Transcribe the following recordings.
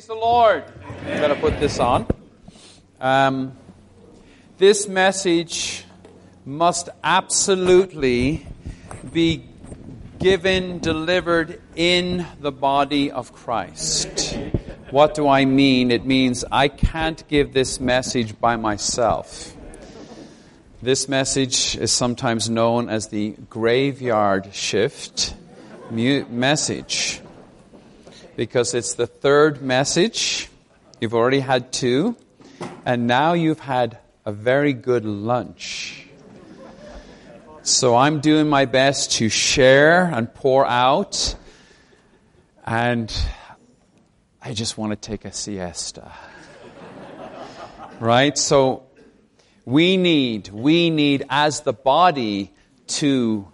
Praise the Lord. I'm going to put this on. Um, this message must absolutely be given, delivered in the body of Christ. What do I mean? It means I can't give this message by myself. This message is sometimes known as the graveyard shift message because it's the third message. You've already had two, and now you've had a very good lunch. So I'm doing my best to share and pour out, and I just want to take a siesta. right? So we need, we need as the body to,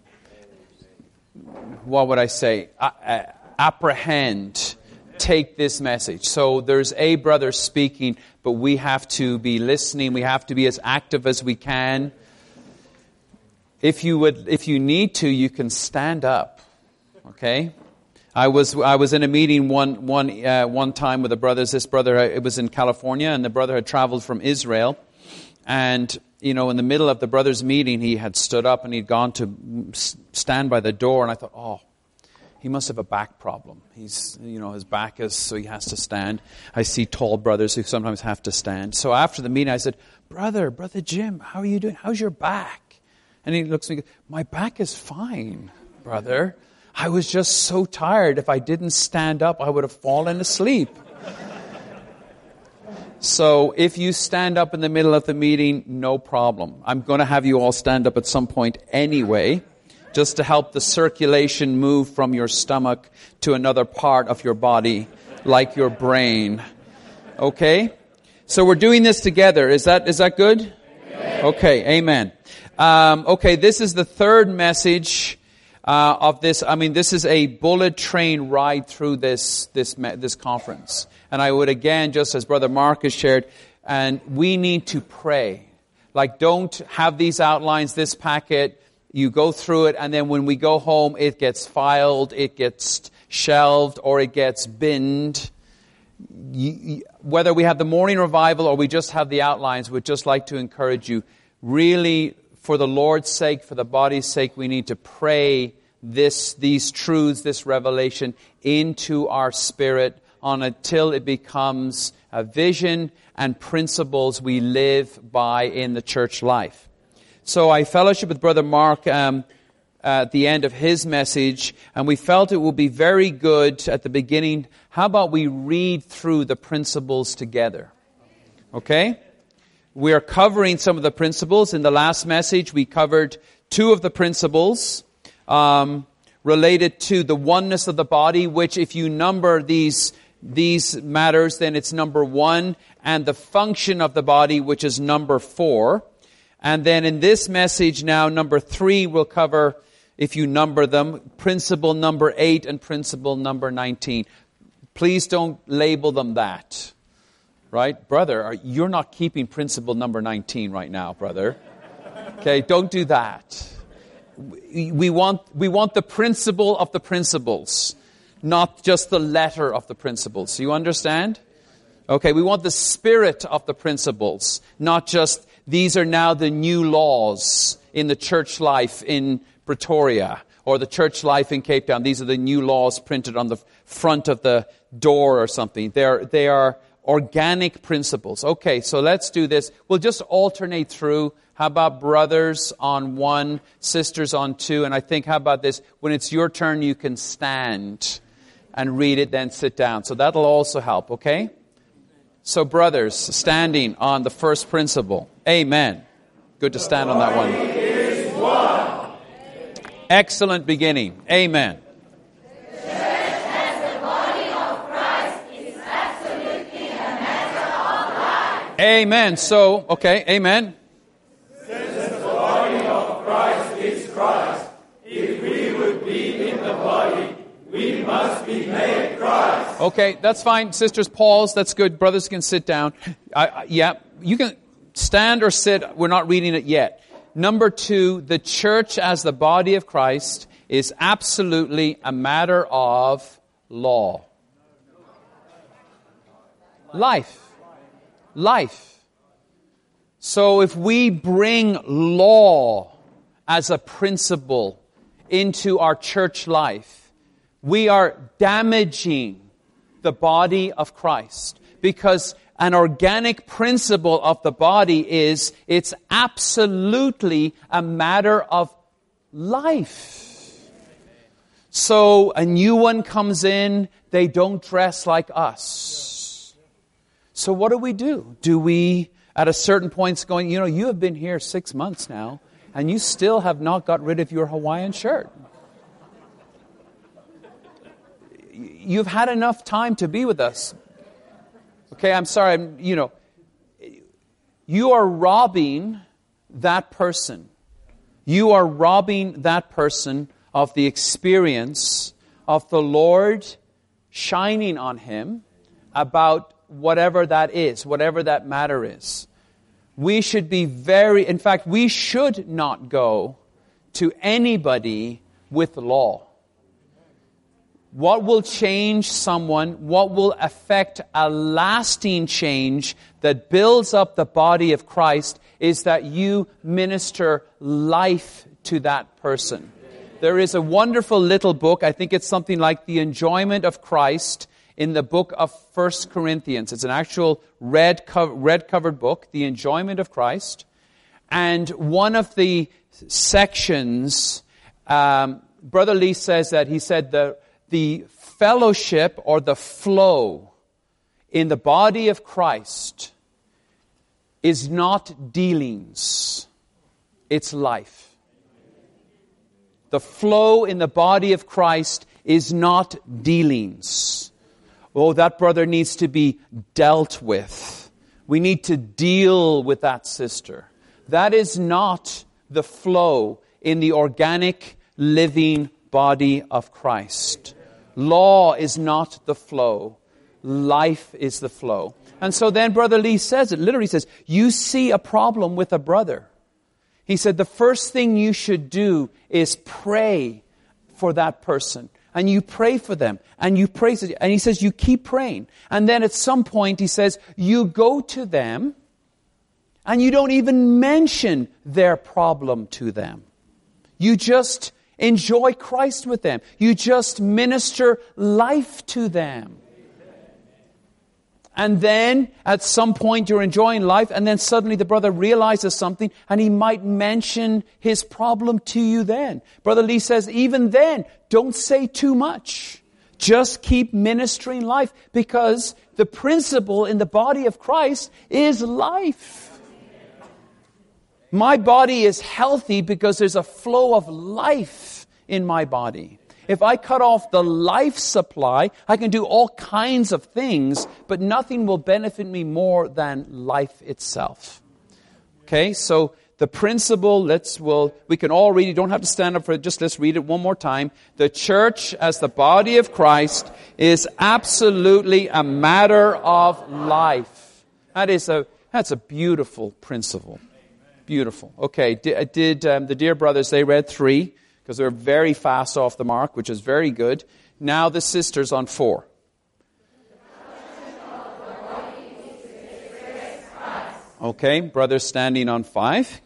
what would I say, apprehend take this message. So there's a brother speaking, but we have to be listening. We have to be as active as we can. If you would, if you need to, you can stand up. Okay. I was I was in a meeting one one uh, one time with the brothers. This brother uh, it was in California, and the brother had traveled from Israel, and you know in the middle of the brothers' meeting, he had stood up and he'd gone to stand by the door, and I thought, oh, he must have a back problem. He's, you know, his back is, so he has to stand. I see tall brothers who sometimes have to stand. So after the meeting, I said, Brother, Brother Jim, how are you doing? How's your back? And he looks at me, My back is fine, brother. I was just so tired. If I didn't stand up, I would have fallen asleep. So if you stand up in the middle of the meeting, no problem. I'm going to have you all stand up at some point anyway just to help the circulation move from your stomach to another part of your body, like your brain. Okay? So we're doing this together. Is that, is that good? Amen. Okay, amen. Um, okay, this is the third message uh, of this. I mean, this is a bullet train ride through this, this, this conference. And I would again, just as Brother Mark has shared, and we need to pray. Like, don't have these outlines, this packet, you go through it, and then when we go home, it gets filed, it gets shelved, or it gets binned. Whether we have the morning revival or we just have the outlines, we'd just like to encourage you. Really, for the Lord's sake, for the body's sake, we need to pray this, these truths, this revelation into our spirit until it becomes a vision and principles we live by in the church life. So I fellowship with Brother Mark um, at the end of his message, and we felt it would be very good at the beginning. How about we read through the principles together? Okay? We are covering some of the principles. In the last message, we covered two of the principles um, related to the oneness of the body, which, if you number these these matters, then it's number one, and the function of the body, which is number four. And then in this message now, number three will cover, if you number them, principle number eight and principle number 19. Please don't label them that. Right? Brother, you're not keeping principle number 19 right now, brother. Okay, don't do that. We want, we want the principle of the principles, not just the letter of the principles. You understand? Okay, we want the spirit of the principles, not just these are now the new laws in the church life in Pretoria or the church life in Cape Town. These are the new laws printed on the front of the door or something. They're, they are organic principles. Okay, so let's do this. We'll just alternate through. How about brothers on one, sisters on two? And I think, how about this? When it's your turn, you can stand and read it, then sit down. So that'll also help, okay? So, brothers, standing on the first principle. Amen. Good to stand on that one. Excellent beginning. Amen. Amen. So, okay, amen. Since the body of Christ is Christ, if we would be in the body, we must be made Christ. Okay, that's fine. Sisters, pause. That's good. Brothers can sit down. I, I, yeah, you can stand or sit. We're not reading it yet. Number two, the church as the body of Christ is absolutely a matter of law. Life. Life. So if we bring law as a principle into our church life, we are damaging the body of Christ because an organic principle of the body is it's absolutely a matter of life. So a new one comes in, they don't dress like us. So what do we do? Do we, at a certain point, going, you know, you have been here six months now, and you still have not got rid of your Hawaiian shirt. You've had enough time to be with us. Okay, I'm sorry, I'm, you know, you are robbing that person. You are robbing that person of the experience of the Lord shining on him about whatever that is, whatever that matter is. We should be very, in fact, we should not go to anybody with law. What will change someone? What will affect a lasting change that builds up the body of Christ is that you minister life to that person. There is a wonderful little book, I think it's something like The Enjoyment of Christ in the book of First Corinthians. It's an actual red, co- red covered book, The Enjoyment of Christ. And one of the sections, um, Brother Lee says that he said the the fellowship or the flow in the body of Christ is not dealings, it's life. The flow in the body of Christ is not dealings. Oh, that brother needs to be dealt with. We need to deal with that sister. That is not the flow in the organic, living body of Christ. Law is not the flow. Life is the flow. And so then Brother Lee says it, literally says, you see a problem with a brother. He said, the first thing you should do is pray for that person. And you pray for them. And you pray. And he says, you keep praying. And then at some point, he says, you go to them and you don't even mention their problem to them. You just Enjoy Christ with them. You just minister life to them. And then at some point you're enjoying life and then suddenly the brother realizes something and he might mention his problem to you then. Brother Lee says, even then, don't say too much. Just keep ministering life because the principle in the body of Christ is life. My body is healthy because there's a flow of life in my body. If I cut off the life supply, I can do all kinds of things, but nothing will benefit me more than life itself. Okay, so the principle, let's, well, we can all read it. Don't have to stand up for it. Just let's read it one more time. The church as the body of Christ is absolutely a matter of life. That is a, that's a beautiful principle. Beautiful. Okay, did, did um, the dear brothers, they read three because they're very fast off the mark, which is very good. Now the sisters on four. Okay, brothers standing on five.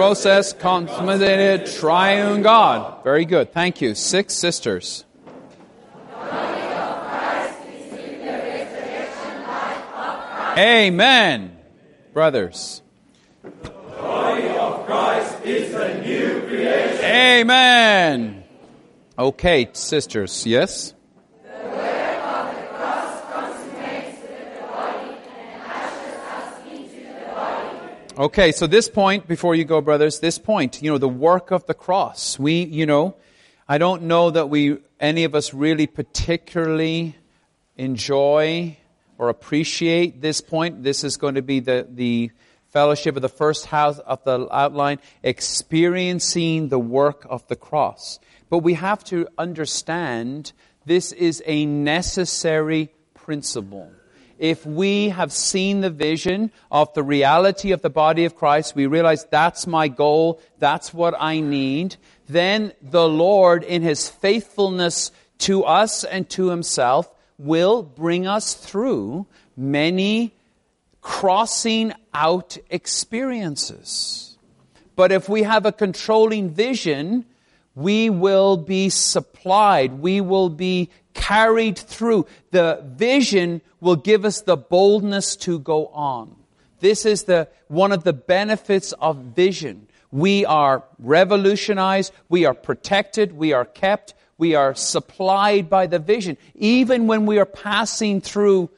Process consummated triune God. Very good. Thank you. Six sisters. Amen. Brothers. The body of Christ is a new creation. Amen. Okay, sisters. Yes? Okay, so this point, before you go, brothers, this point, you know, the work of the cross. We, you know, I don't know that we, any of us really particularly enjoy or appreciate this point. This is going to be the, the fellowship of the first house of the outline, experiencing the work of the cross. But we have to understand this is a necessary principle. If we have seen the vision of the reality of the body of Christ, we realize that's my goal, that's what I need, then the Lord, in His faithfulness to us and to Himself, will bring us through many crossing out experiences. But if we have a controlling vision, we will be supplied. We will be carried through. The vision will give us the boldness to go on. This is the, one of the benefits of vision. We are revolutionized. We are protected. We are kept. We are supplied by the vision. Even when we are passing through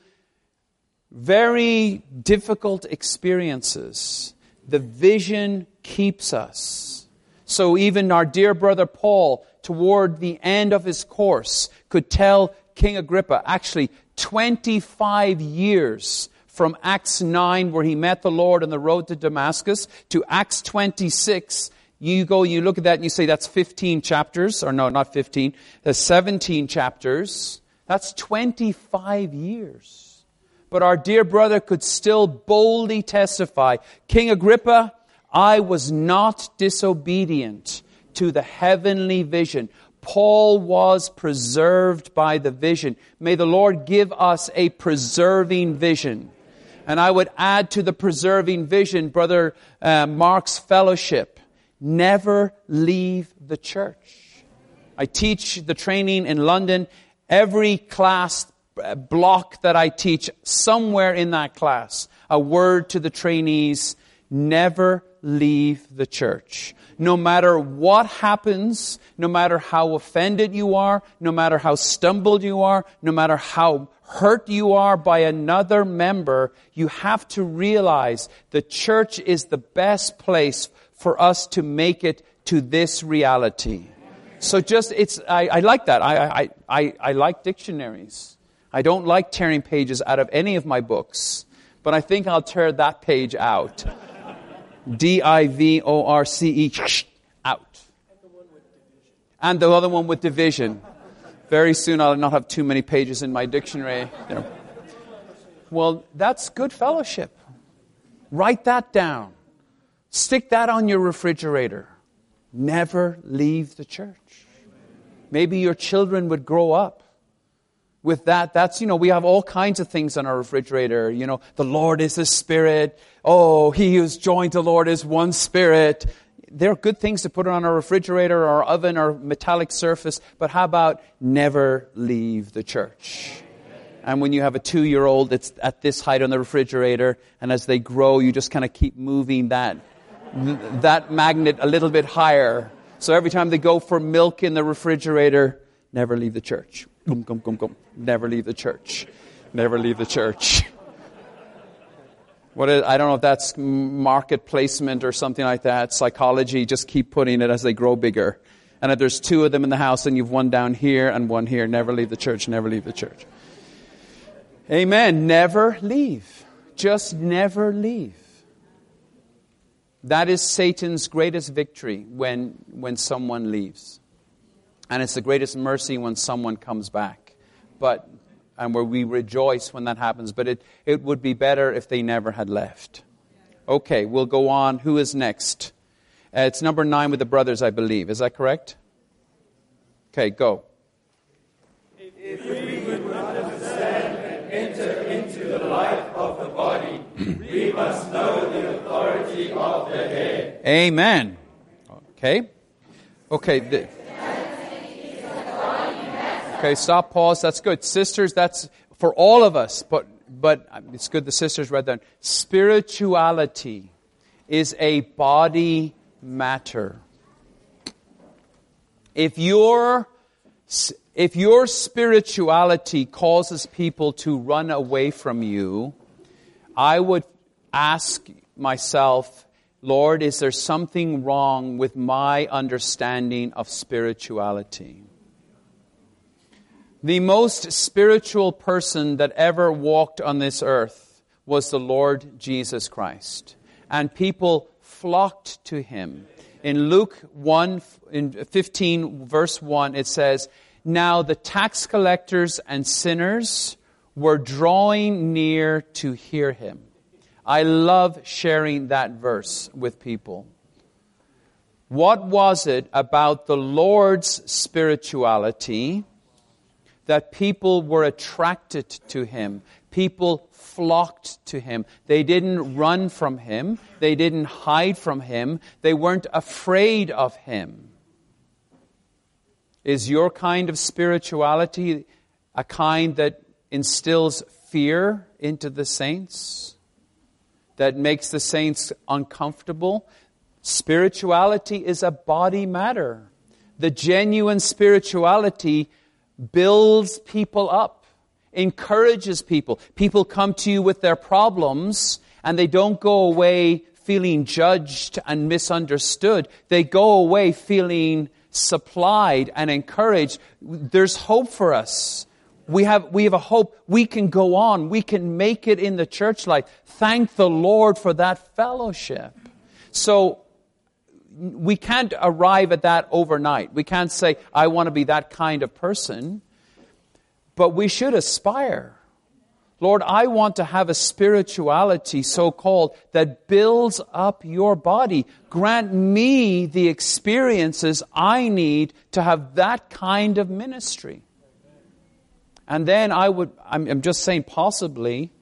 very difficult experiences, the vision keeps us. So even our dear brother Paul, toward the end of his course, could tell King Agrippa, actually 25 years from Acts 9, where he met the Lord on the road to Damascus, to Acts 26, you go, you look at that and you say that's 15 chapters, or no, not 15, that's 17 chapters. That's 25 years. But our dear brother could still boldly testify King Agrippa, I was not disobedient to the heavenly vision. Paul was preserved by the vision. May the Lord give us a preserving vision. And I would add to the preserving vision, Brother uh, Mark's fellowship. Never leave the church. I teach the training in London. Every class block that I teach, somewhere in that class, a word to the trainees never leave the church. No matter what happens, no matter how offended you are, no matter how stumbled you are, no matter how hurt you are by another member, you have to realize the church is the best place for us to make it to this reality. So just, it's, I, I like that. I, I, I, I like dictionaries. I don't like tearing pages out of any of my books, but I think I'll tear that page out. D I V O R C E, out. And the other one with division. Very soon I'll not have too many pages in my dictionary. Well, that's good fellowship. Write that down. Stick that on your refrigerator. Never leave the church. Maybe your children would grow up with that, that's, you know, we have all kinds of things on our refrigerator. You know, the Lord is a spirit. Oh, he who's joined the Lord is one spirit. They're good things to put on our refrigerator or oven or metallic surface, but how about never leave the church? And when you have a two year old, it's at this height on the refrigerator, and as they grow, you just kind of keep moving that, that magnet a little bit higher. So every time they go for milk in the refrigerator, never leave the church. Never leave the church. Never leave the church. What is, I don't know if that's market placement or something like that, psychology, just keep putting it as they grow bigger. And if there's two of them in the house and you've one down here and one here, never leave the church, never leave the church. Amen. Never leave. Just never leave. That is Satan's greatest victory when, when someone leaves. And it's the greatest mercy when someone comes back. But, and where we rejoice when that happens. But it, it would be better if they never had left. Okay, we'll go on. Who is next? Uh, it's number nine with the brothers, I believe. Is that correct? Okay, go. If we would understand and enter into the life of the body, we must know the authority of the head. Amen. Okay. Okay. The, Okay, stop, pause. That's good. Sisters, that's for all of us, but, but um, it's good the sisters read that. Spirituality is a body matter. If your, if your spirituality causes people to run away from you, I would ask myself, Lord, is there something wrong with my understanding of spirituality? The most spiritual person that ever walked on this earth was the Lord Jesus Christ. And people flocked to him. In Luke 1, in 15, verse 1, it says, Now the tax collectors and sinners were drawing near to hear him. I love sharing that verse with people. What was it about the Lord's spirituality that people were attracted to him? People flocked to him. They didn't run from him. They didn't hide from him. They weren't afraid of him. Is your kind of spirituality a kind that instills fear into the saints? That makes the saints uncomfortable? Spirituality is a body matter. The genuine spirituality builds people up, encourages people. People come to you with their problems and they don't go away feeling judged and misunderstood. They go away feeling supplied and encouraged. There's hope for us. We have, we have a hope. We can go on. We can make it in the church life. Thank the Lord for that fellowship. So, we can't arrive at that overnight. We can't say, I want to be that kind of person. But we should aspire. Lord, I want to have a spirituality, so called, that builds up your body. Grant me the experiences I need to have that kind of ministry. And then I would, I'm, just saying, possibly,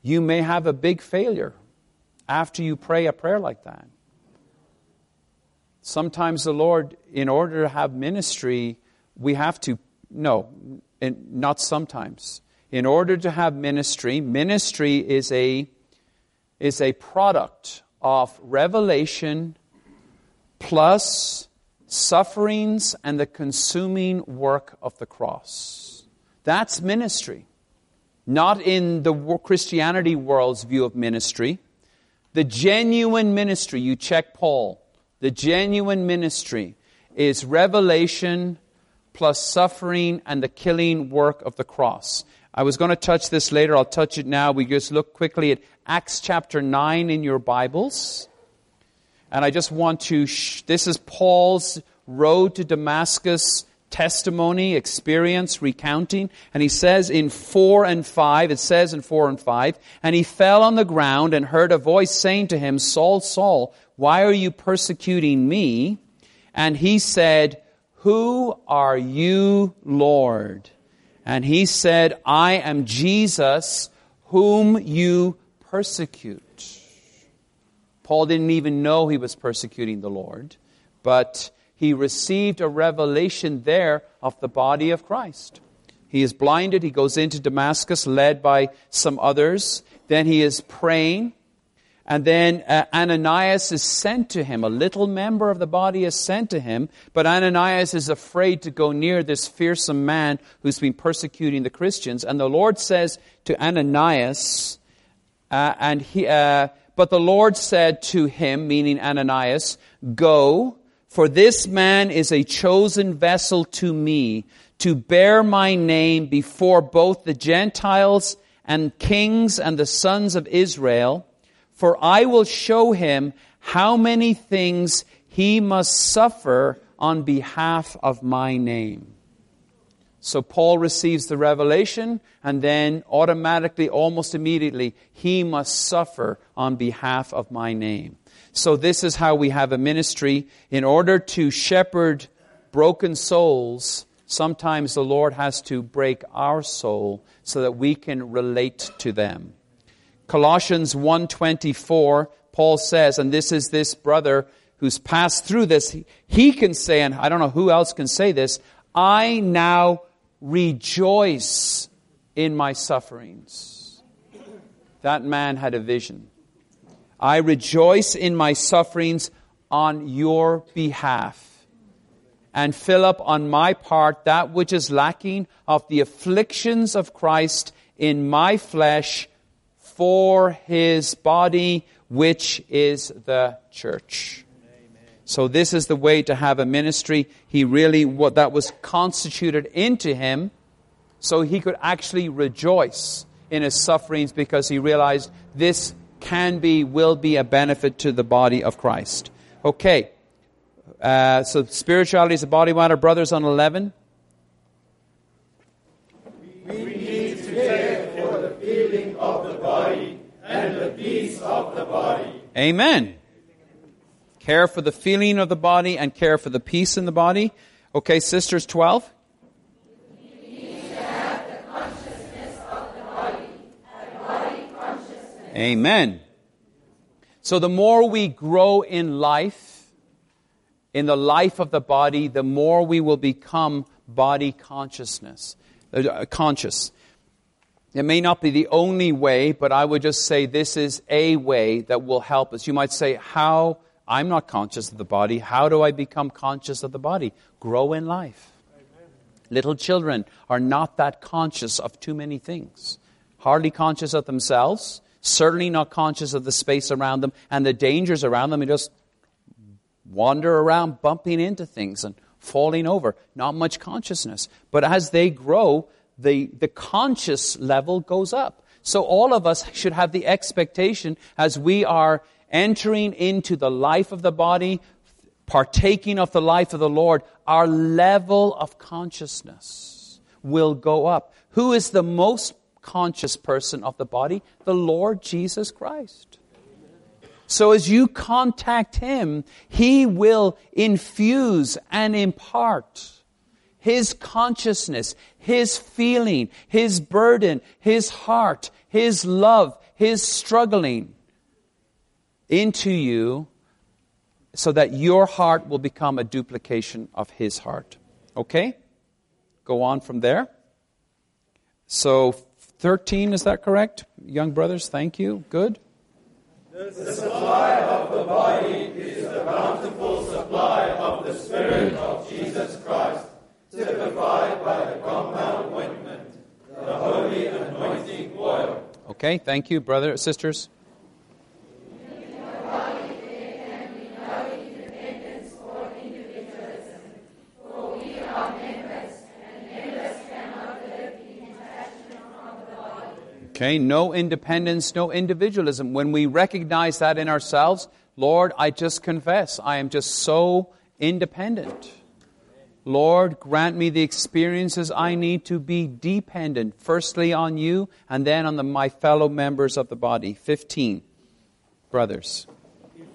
you may have a big failure after you pray a prayer like that. Sometimes the Lord, in order to have ministry, we have to, no, not sometimes in order to have ministry, ministry is a, is a product of revelation plus sufferings and the consuming work of the cross. That's ministry. Not in the Christianity world's view of ministry. The genuine ministry, you check Paul, the genuine ministry is revelation plus suffering and the killing work of the cross. I was going to touch this later. I'll touch it now. We just look quickly at Acts chapter 9 in your Bibles. And I just want to, sh- this is Paul's road to Damascus testimony, experience, recounting. And he says in 4 and 5, it says in 4 and 5, and he fell on the ground and heard a voice saying to him, Saul, Saul, why are you persecuting me? And he said, Who are you, Lord? And he said, I am Jesus whom you persecute. Paul didn't even know he was persecuting the Lord, but he received a revelation there of the body of Christ. He is blinded. He goes into Damascus, led by some others. Then he is praying. And then uh, Ananias is sent to him. A little member of the body is sent to him, but Ananias is afraid to go near this fearsome man who's been persecuting the Christians. And the Lord says to Ananias, uh, and he, uh, but the Lord said to him, meaning Ananias, Go, for this man is a chosen vessel to me to bear my name before both the Gentiles and kings and the sons of Israel for I will show him how many things he must suffer on behalf of my name. So Paul receives the revelation, and then automatically, almost immediately, he must suffer on behalf of my name. So this is how we have a ministry. In order to shepherd broken souls, sometimes the Lord has to break our soul so that we can relate to them. Colossians 1:24, Paul says, and this is this brother who's passed through this, he can say, and I don't know who else can say this, I now rejoice in my sufferings. That man had a vision. I rejoice in my sufferings on your behalf and fill up on my part that which is lacking of the afflictions of Christ in my flesh for his body, which is the church. So this is the way to have a ministry. He really, what that was constituted into him, so he could actually rejoice in his sufferings because he realized this can be, will be a benefit to the body of Christ. Okay. Uh, so spirituality is a body matter. Brothers on 11. We need to take the feeling of the body and the peace of the body. Amen. Care for the feeling of the body and care for the peace in the body. Okay, sisters 12. Amen. So the more we grow in life, in the life of the body, the more we will become body consciousness, uh, conscious. It may not be the only way, but I would just say this is a way that will help us. You might say, how, I'm not conscious of the body. How do I become conscious of the body? Grow in life. Amen. Little children are not that conscious of too many things. Hardly conscious of themselves, certainly not conscious of the space around them and the dangers around them, and just wander around bumping into things and falling over. Not much consciousness. But as they grow, the, the conscious level goes up. So all of us should have the expectation as we are entering into the life of the body, partaking of the life of the Lord, our level of consciousness will go up. Who is the most conscious person of the body? The Lord Jesus Christ. So as you contact Him, He will infuse and impart His consciousness, His feeling, His burden, His heart, His love, His struggling into you so that your heart will become a duplication of His heart. Okay? Go on from there. So 13, is that correct? Young brothers, thank you. Good. The supply of the body is the bountiful supply of the Spirit of Jesus Christ, typified by the compound ointment, the holy anointing oil. Okay, thank you, brothers, sisters. Okay, no independence, no individualism. When we recognize that in ourselves, Lord, I just confess, I am just so independent. Lord, grant me the experiences I need to be dependent, firstly on you and then on the, my fellow members of the body. 15. Brothers.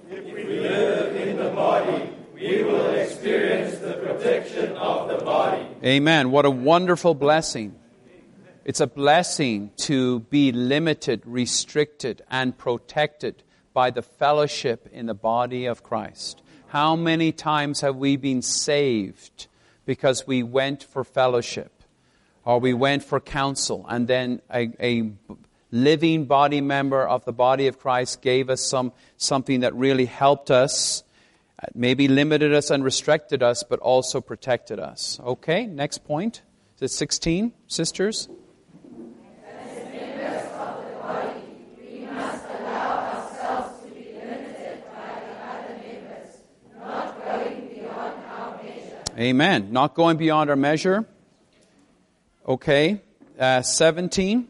If we live in the body, we will experience the protection of the body. Amen. What a wonderful blessing. It's a blessing to be limited, restricted, and protected by the fellowship in the body of Christ. How many times have we been saved because we went for fellowship or we went for counsel and then a, a living body member of the body of Christ gave us some, something that really helped us, maybe limited us and restricted us, but also protected us. Okay, next point. Is it 16, sisters? Amen. Not going beyond our measure. Okay. Uh, 17.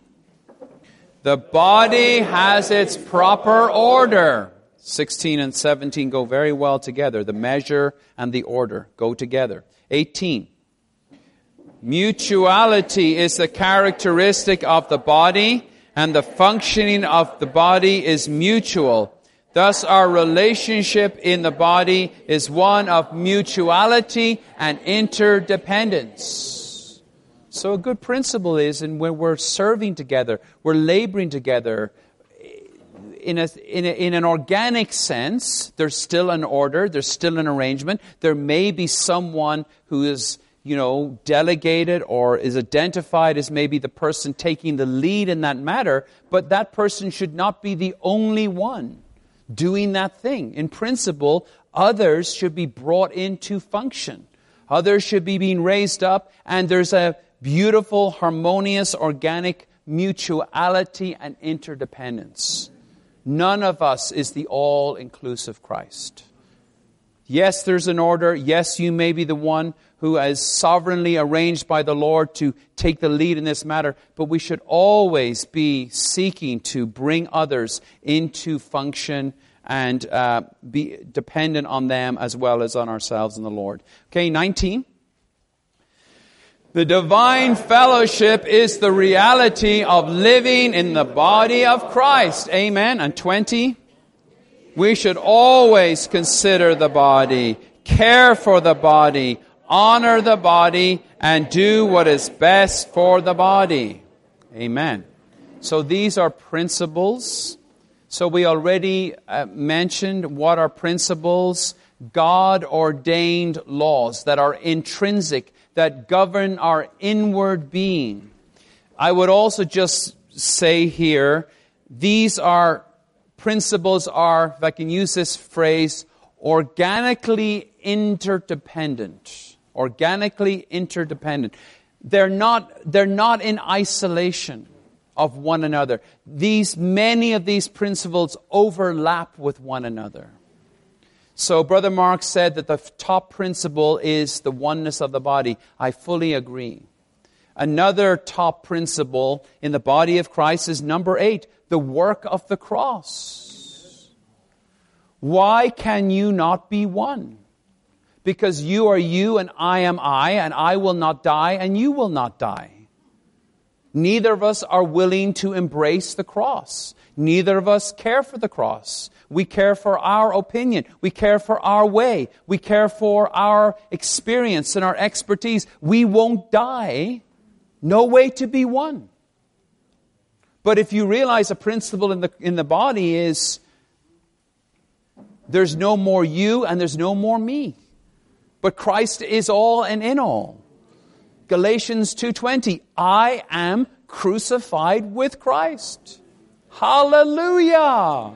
The body has its proper order. 16 and 17 go very well together. The measure and the order go together. 18. Mutuality is the characteristic of the body, and the functioning of the body is mutual. Thus, our relationship in the body is one of mutuality and interdependence. So, a good principle is, and when we're serving together, we're laboring together, in, a, in, a, in, an organic sense, there's still an order, there's still an arrangement. There may be someone who is, you know, delegated or is identified as maybe the person taking the lead in that matter, but that person should not be the only one doing that thing. In principle, others should be brought into function. Others should be being raised up, and there's a beautiful, harmonious, organic mutuality and interdependence. None of us is the all inclusive Christ. Yes, there's an order. Yes, you may be the one who is sovereignly arranged by the Lord to take the lead in this matter, but we should always be seeking to bring others into function and uh, be dependent on them as well as on ourselves and the Lord. Okay, 19. The divine fellowship is the reality of living in the body of Christ. Amen. And 20. We should always consider the body, care for the body, honor the body, and do what is best for the body. Amen. So these are principles. So we already uh, mentioned what are principles. God ordained laws that are intrinsic, that govern our inward being. I would also just say here, these are principles are, if I can use this phrase, organically interdependent. Organically interdependent. They're not, they're not in isolation of one another. These, many of these principles overlap with one another. So, Brother Mark said that the top principle is the oneness of the body. I fully agree. Another top principle in the body of Christ is number eight, the work of the cross. Why can you not be one? Because you are you and I am I, and I will not die and you will not die. Neither of us are willing to embrace the cross. Neither of us care for the cross. We care for our opinion. We care for our way. We care for our experience and our expertise. We won't die. No way to be one. But if you realize a principle in the, in the body is there's no more you and there's no more me. But Christ is all and in all. Galatians 2:20 I am crucified with Christ. Hallelujah.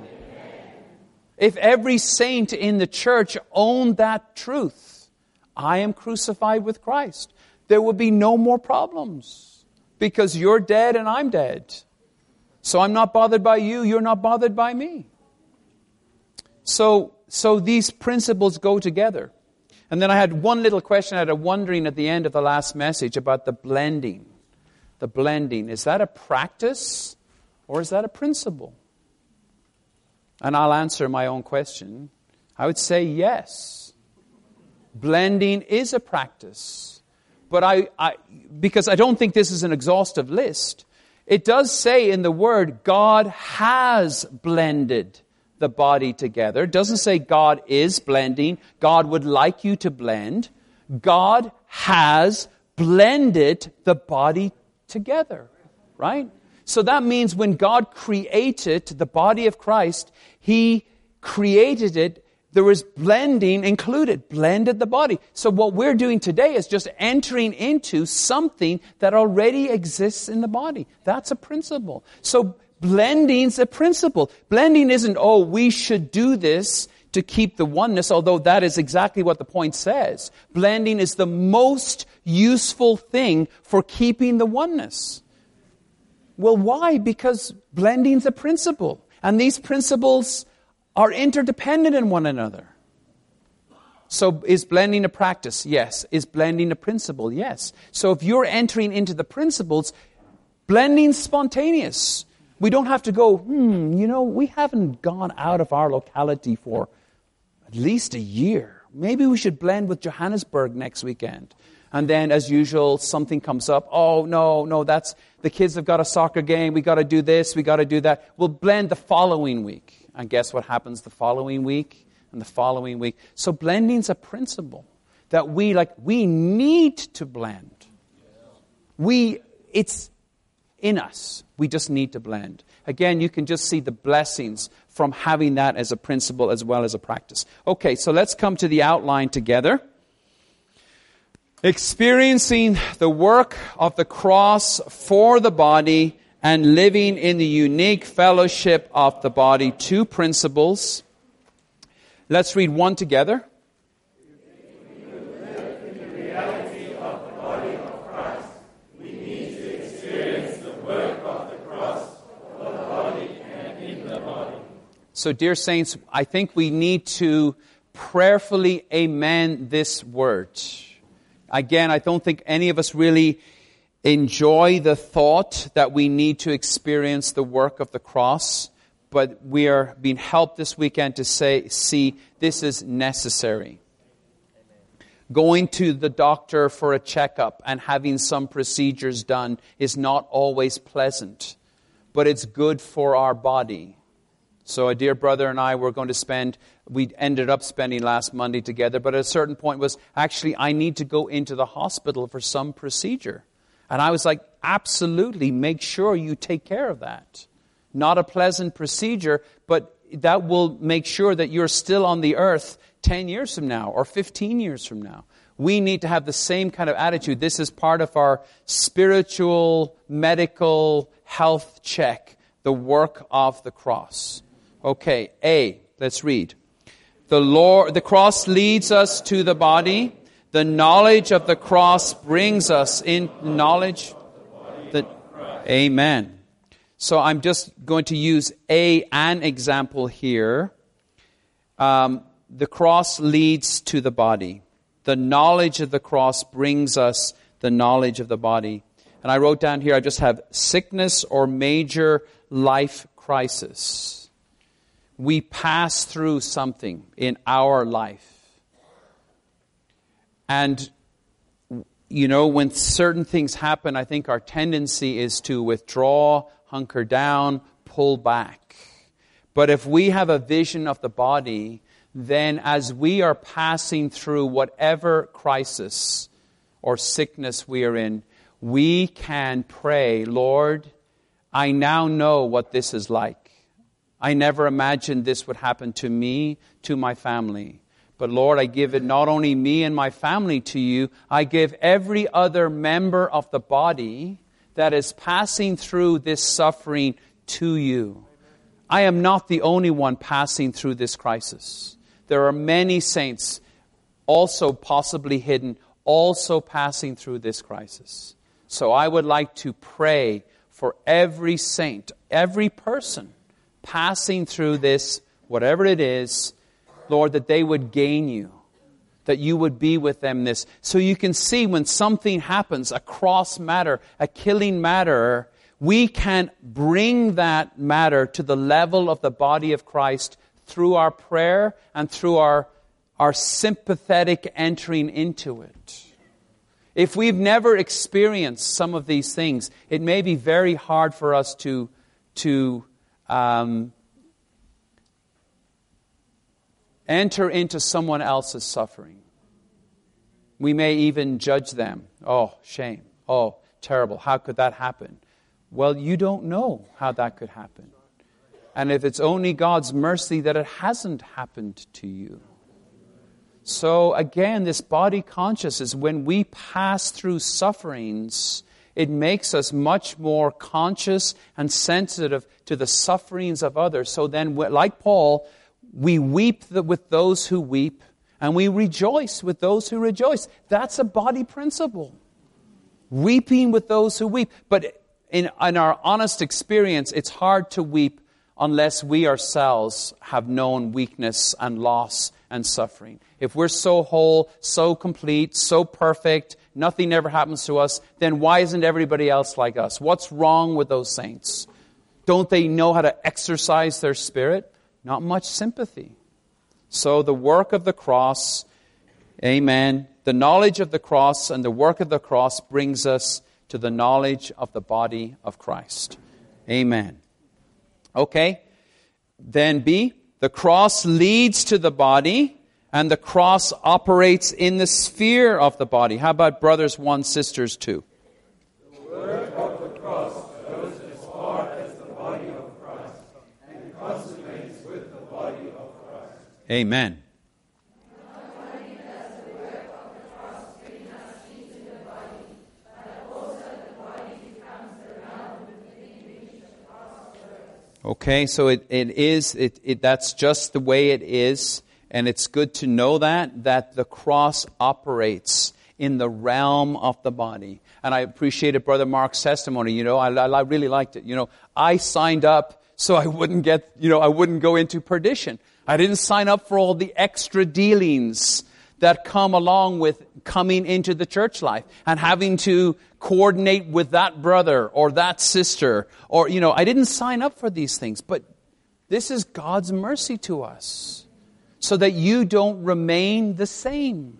If every saint in the church owned that truth, I am crucified with Christ, there would be no more problems because you're dead and I'm dead. So I'm not bothered by you, you're not bothered by me. So, so these principles go together. And then I had one little question, I had a wondering at the end of the last message about the blending. The blending. Is that a practice or is that a principle? And I'll answer my own question. I would say yes. Blending is a practice. But I, I, because I don't think this is an exhaustive list, it does say in the word, God has blended the body together. It doesn't say God is blending. God would like you to blend. God has blended the body together, right? So that means when God created the body of Christ, He created it, there was blending included, blended the body. So what we're doing today is just entering into something that already exists in the body. That's a principle. So blending's a principle. Blending isn't, oh, we should do this to keep the oneness, although that is exactly what the point says. Blending is the most useful thing for keeping the oneness. Well, why? Because blending's a principle. And these principles are interdependent in one another. So is blending a practice? Yes. Is blending a principle? Yes. So if you're entering into the principles, blending's spontaneous. We don't have to go, hmm, you know, we haven't gone out of our locality for at least a year. Maybe we should blend with Johannesburg next weekend. And then, as usual, something comes up. Oh, no, no, that's the kids have got a soccer game. We got to do this. We got to do that. We'll blend the following week. And guess what happens the following week and the following week? So blending's a principle that we like. We need to blend. We, it's in us. We just need to blend. Again, you can just see the blessings from having that as a principle as well as a practice. Okay, so let's come to the outline together. Experiencing the work of the cross for the body and living in the unique fellowship of the body. Two principles. Let's read one together. So, dear saints, I think we need to prayerfully amen this word. Again, I don't think any of us really enjoy the thought that we need to experience the work of the cross, but we are being helped this weekend to say, see, this is necessary. Going to the doctor for a checkup and having some procedures done is not always pleasant, but it's good for our body. So, a dear brother and I were going to spend, we ended up spending last Monday together, but at a certain point was actually, I need to go into the hospital for some procedure. And I was like, absolutely, make sure you take care of that. Not a pleasant procedure, but that will make sure that you're still on the earth 10 years from now or 15 years from now. We need to have the same kind of attitude. This is part of our spiritual, medical health check, the work of the cross. Okay, A, let's read. The Lord, the cross leads us to the body. The knowledge of the cross brings us in knowledge. That, amen. So I'm just going to use a an example here. Um, the cross leads to the body. The knowledge of the cross brings us the knowledge of the body. And I wrote down here, I just have sickness or major life crisis. We pass through something in our life. And, you know, when certain things happen, I think our tendency is to withdraw, hunker down, pull back. But if we have a vision of the body, then as we are passing through whatever crisis or sickness we are in, we can pray, Lord, I now know what this is like. I never imagined this would happen to me, to my family. But Lord, I give it not only me and my family to you, I give every other member of the body that is passing through this suffering to you. I am not the only one passing through this crisis. There are many saints also possibly hidden, also passing through this crisis. So I would like to pray for every saint, every person passing through this, whatever it is, Lord, that they would gain you, that you would be with them this. So you can see when something happens, a cross matter, a killing matter, we can bring that matter to the level of the body of Christ through our prayer and through our, our sympathetic entering into it. If we've never experienced some of these things, it may be very hard for us to, to um, enter into someone else's suffering. We may even judge them. Oh, shame. Oh, terrible. How could that happen? Well, you don't know how that could happen. And if it's only God's mercy that it hasn't happened to you. So again, this body consciousness, when we pass through sufferings, it makes us much more conscious and sensitive to the sufferings of others. So then, like Paul, we weep with those who weep and we rejoice with those who rejoice. That's a body principle. Weeping with those who weep. But in, in our honest experience, it's hard to weep unless we ourselves have known weakness and loss and suffering. If we're so whole, so complete, so perfect, nothing ever happens to us, then why isn't everybody else like us? What's wrong with those saints? Don't they know how to exercise their spirit? Not much sympathy. So the work of the cross, amen, the knowledge of the cross and the work of the cross brings us to the knowledge of the body of Christ. Amen. Okay? Then B, the cross leads to the body, and the cross operates in the sphere of the body. How about brothers one, sisters two? The work of the cross goes as far as the body of Christ and consummates with the body of Christ. Amen. Okay, so it, it is, it, it, that's just the way it is. And it's good to know that, that the cross operates in the realm of the body. And I appreciated Brother Mark's testimony. You know, I, I really liked it. You know, I signed up so I wouldn't get, you know, I wouldn't go into perdition. I didn't sign up for all the extra dealings that come along with coming into the church life and having to coordinate with that brother or that sister or, you know, I didn't sign up for these things, but this is God's mercy to us so that you don't remain the same.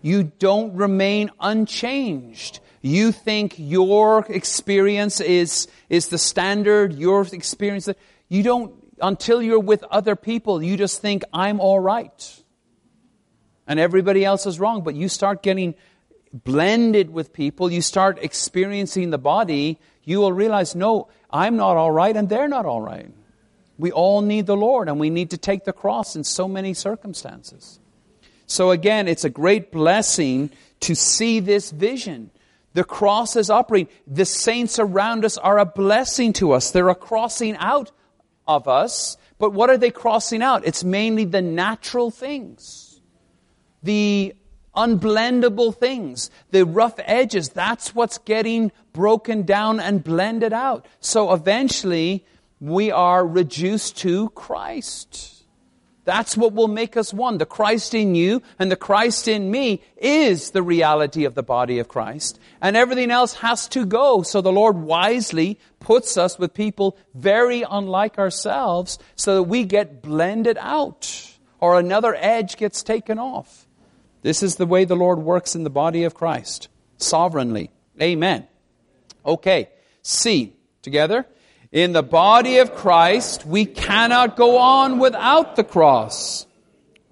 You don't remain unchanged. You think your experience is, is the standard, your experience. You don't, until you're with other people, you just think, I'm all right. And everybody else is wrong. But you start getting blended with people, you start experiencing the body, you will realize, no, I'm not all right and they're not all right. We all need the Lord and we need to take the cross in so many circumstances. So again, it's a great blessing to see this vision. The cross is operating. The saints around us are a blessing to us. They're a crossing out of us. But what are they crossing out? It's mainly the natural things. The unblendable things, the rough edges. That's what's getting broken down and blended out. So eventually, we are reduced to Christ. That's what will make us one. The Christ in you and the Christ in me is the reality of the body of Christ. And everything else has to go. So the Lord wisely puts us with people very unlike ourselves so that we get blended out or another edge gets taken off. This is the way the Lord works in the body of Christ, sovereignly. Amen. Okay. C. Together. In the body of Christ, we cannot go on without the cross.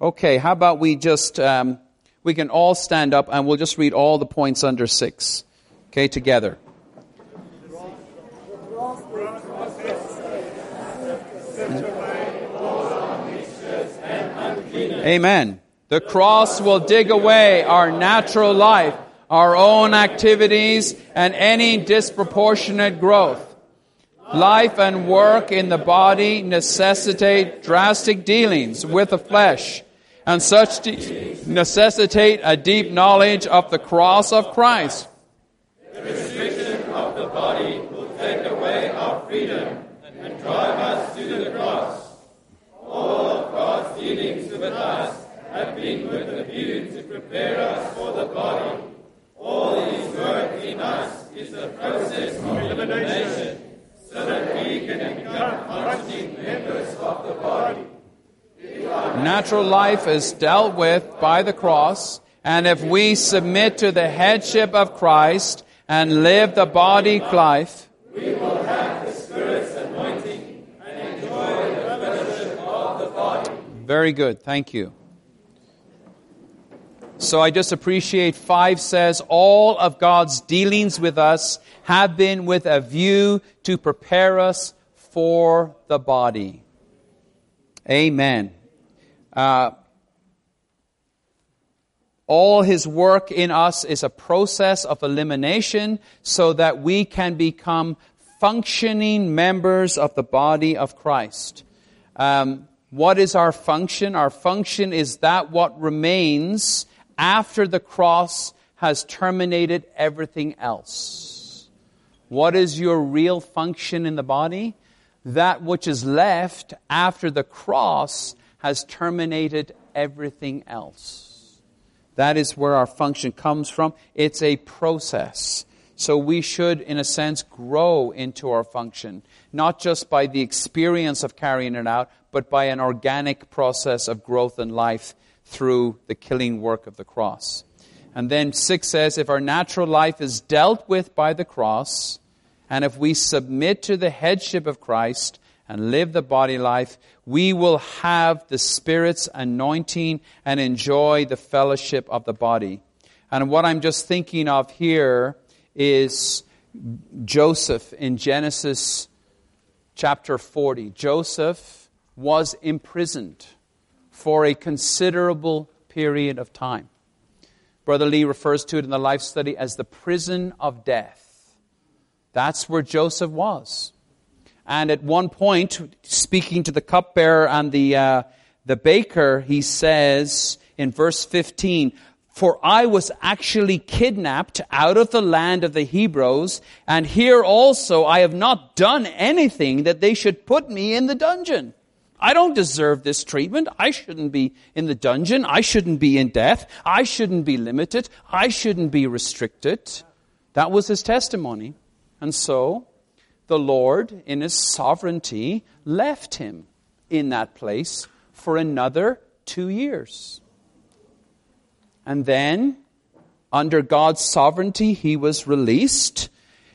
Okay, how about we just, um, we can all stand up and we'll just read all the points under six. Okay, together. Amen. The cross will dig away our natural life, our own activities, and any disproportionate growth. Life and work in the body necessitate drastic dealings with the flesh, and such de- necessitate a deep knowledge of the cross of Christ. The restriction of the body will take away our freedom and drive us to the cross. All of God's dealings with us have been with a view to prepare us for the body. All His work in us is the process of elimination so that we can become functioning members of the body. Natural life is dealt with by the cross, and if we submit to the headship of Christ and live the body life, we will have the Spirit's anointing and enjoy the fellowship of the body. Very good, thank you. So I just appreciate 5 says, all of God's dealings with us have been with a view to prepare us for the body. Amen. Uh, all his work in us is a process of elimination so that we can become functioning members of the body of Christ. Um, what is our function? Our function is that what remains after the cross has terminated everything else. What is your real function in the body? That which is left after the cross has terminated everything else. That is where our function comes from. It's a process. So we should, in a sense, grow into our function, not just by the experience of carrying it out, but by an organic process of growth and life through the killing work of the cross. And then 6 says, if our natural life is dealt with by the cross, and if we submit to the headship of Christ and live the body life, we will have the Spirit's anointing and enjoy the fellowship of the body. And what I'm just thinking of here is Joseph in Genesis chapter 40. Joseph was imprisoned for a considerable period of time. Brother Lee refers to it in the life study as the prison of death. That's where Joseph was. And at one point, speaking to the cupbearer and the, uh, the baker, he says in verse 15, For I was actually kidnapped out of the land of the Hebrews, and here also I have not done anything that they should put me in the dungeon. I don't deserve this treatment. I shouldn't be in the dungeon. I shouldn't be in death. I shouldn't be limited. I shouldn't be restricted. That was his testimony. And so, the Lord, in his sovereignty, left him in that place for another two years. And then, under God's sovereignty, he was released.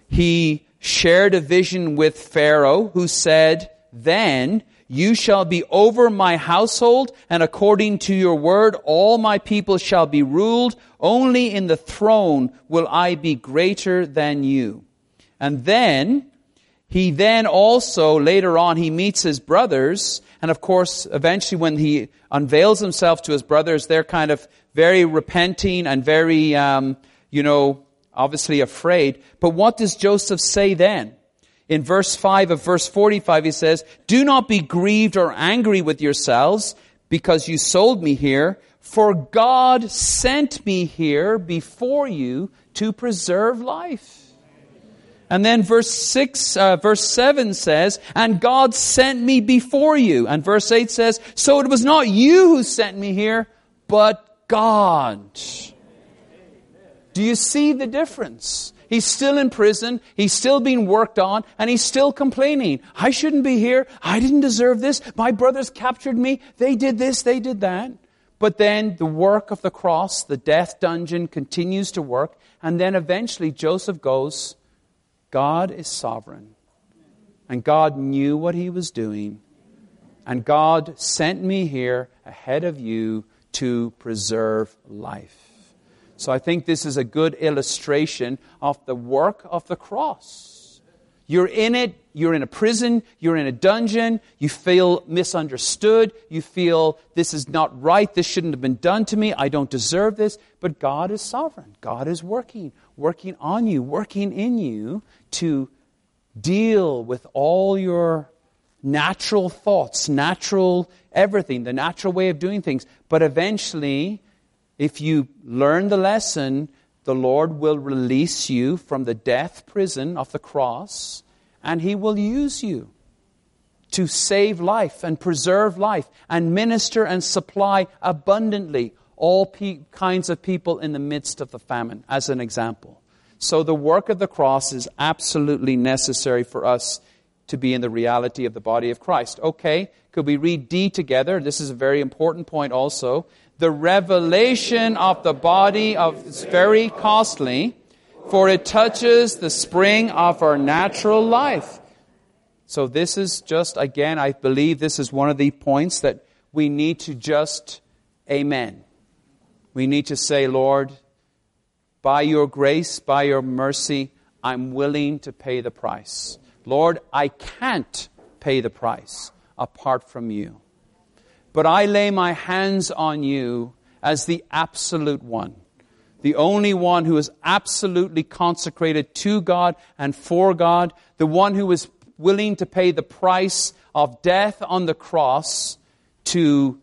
He shared a vision with Pharaoh, who said, Then you shall be over my household, and according to your word, all my people shall be ruled. Only in the throne will I be greater than you. And then, he then also, later on, he meets his brothers, and of course, eventually when he unveils himself to his brothers, they're kind of very repenting and very, um, you know, obviously afraid. But what does Joseph say then? In verse 5 of verse 45, he says, Do not be grieved or angry with yourselves because you sold me here, for God sent me here before you to preserve life. And then verse 6, uh, verse 7 says, And God sent me before you. And verse 8 says, So it was not you who sent me here, but God. Do you see the difference? He's still in prison. He's still being worked on and he's still complaining. I shouldn't be here. I didn't deserve this. My brothers captured me. They did this. They did that. But then the work of the cross, the death dungeon continues to work. And then eventually Joseph goes, God is sovereign. And God knew what he was doing. And God sent me here ahead of you to preserve life. So I think this is a good illustration of the work of the cross. You're in it, you're in a prison, you're in a dungeon, you feel misunderstood, you feel this is not right, this shouldn't have been done to me, I don't deserve this. But God is sovereign. God is working, working on you, working in you to deal with all your natural thoughts, natural everything, the natural way of doing things. But eventually, if you learn the lesson, the Lord will release you from the death prison of the cross, and He will use you to save life and preserve life and minister and supply abundantly all pe- kinds of people in the midst of the famine, as an example. So the work of the cross is absolutely necessary for us to be in the reality of the body of Christ. Okay, could we read D together? This is a very important point also the revelation of the body of is very costly, for it touches the spring of our natural life. So this is just, again, I believe this is one of the points that we need to just, amen. We need to say, Lord, by your grace, by your mercy, I'm willing to pay the price. Lord, I can't pay the price apart from you. But I lay my hands on you as the absolute one, the only one who is absolutely consecrated to God and for God, the one who is willing to pay the price of death on the cross to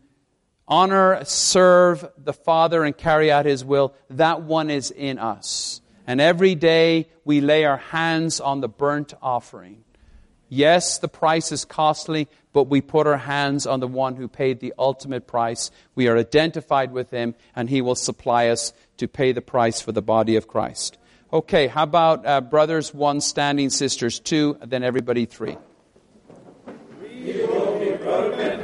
honor, serve the Father, and carry out His will. That one is in us. And every day we lay our hands on the burnt offering. Yes, the price is costly, but we put our hands on the one who paid the ultimate price. We are identified with him, and he will supply us to pay the price for the body of Christ. Okay, how about uh, brothers one standing, sisters two, then everybody three?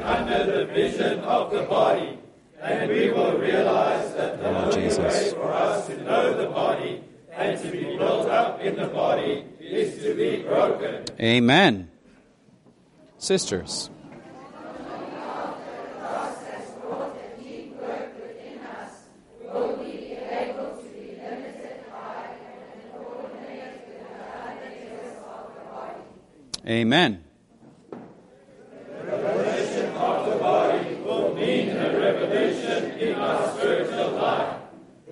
Under the vision of the body, and we will realize that the only Jesus. way for us to know the body and to be built up in the body is to be broken. Amen. Sisters. Amen.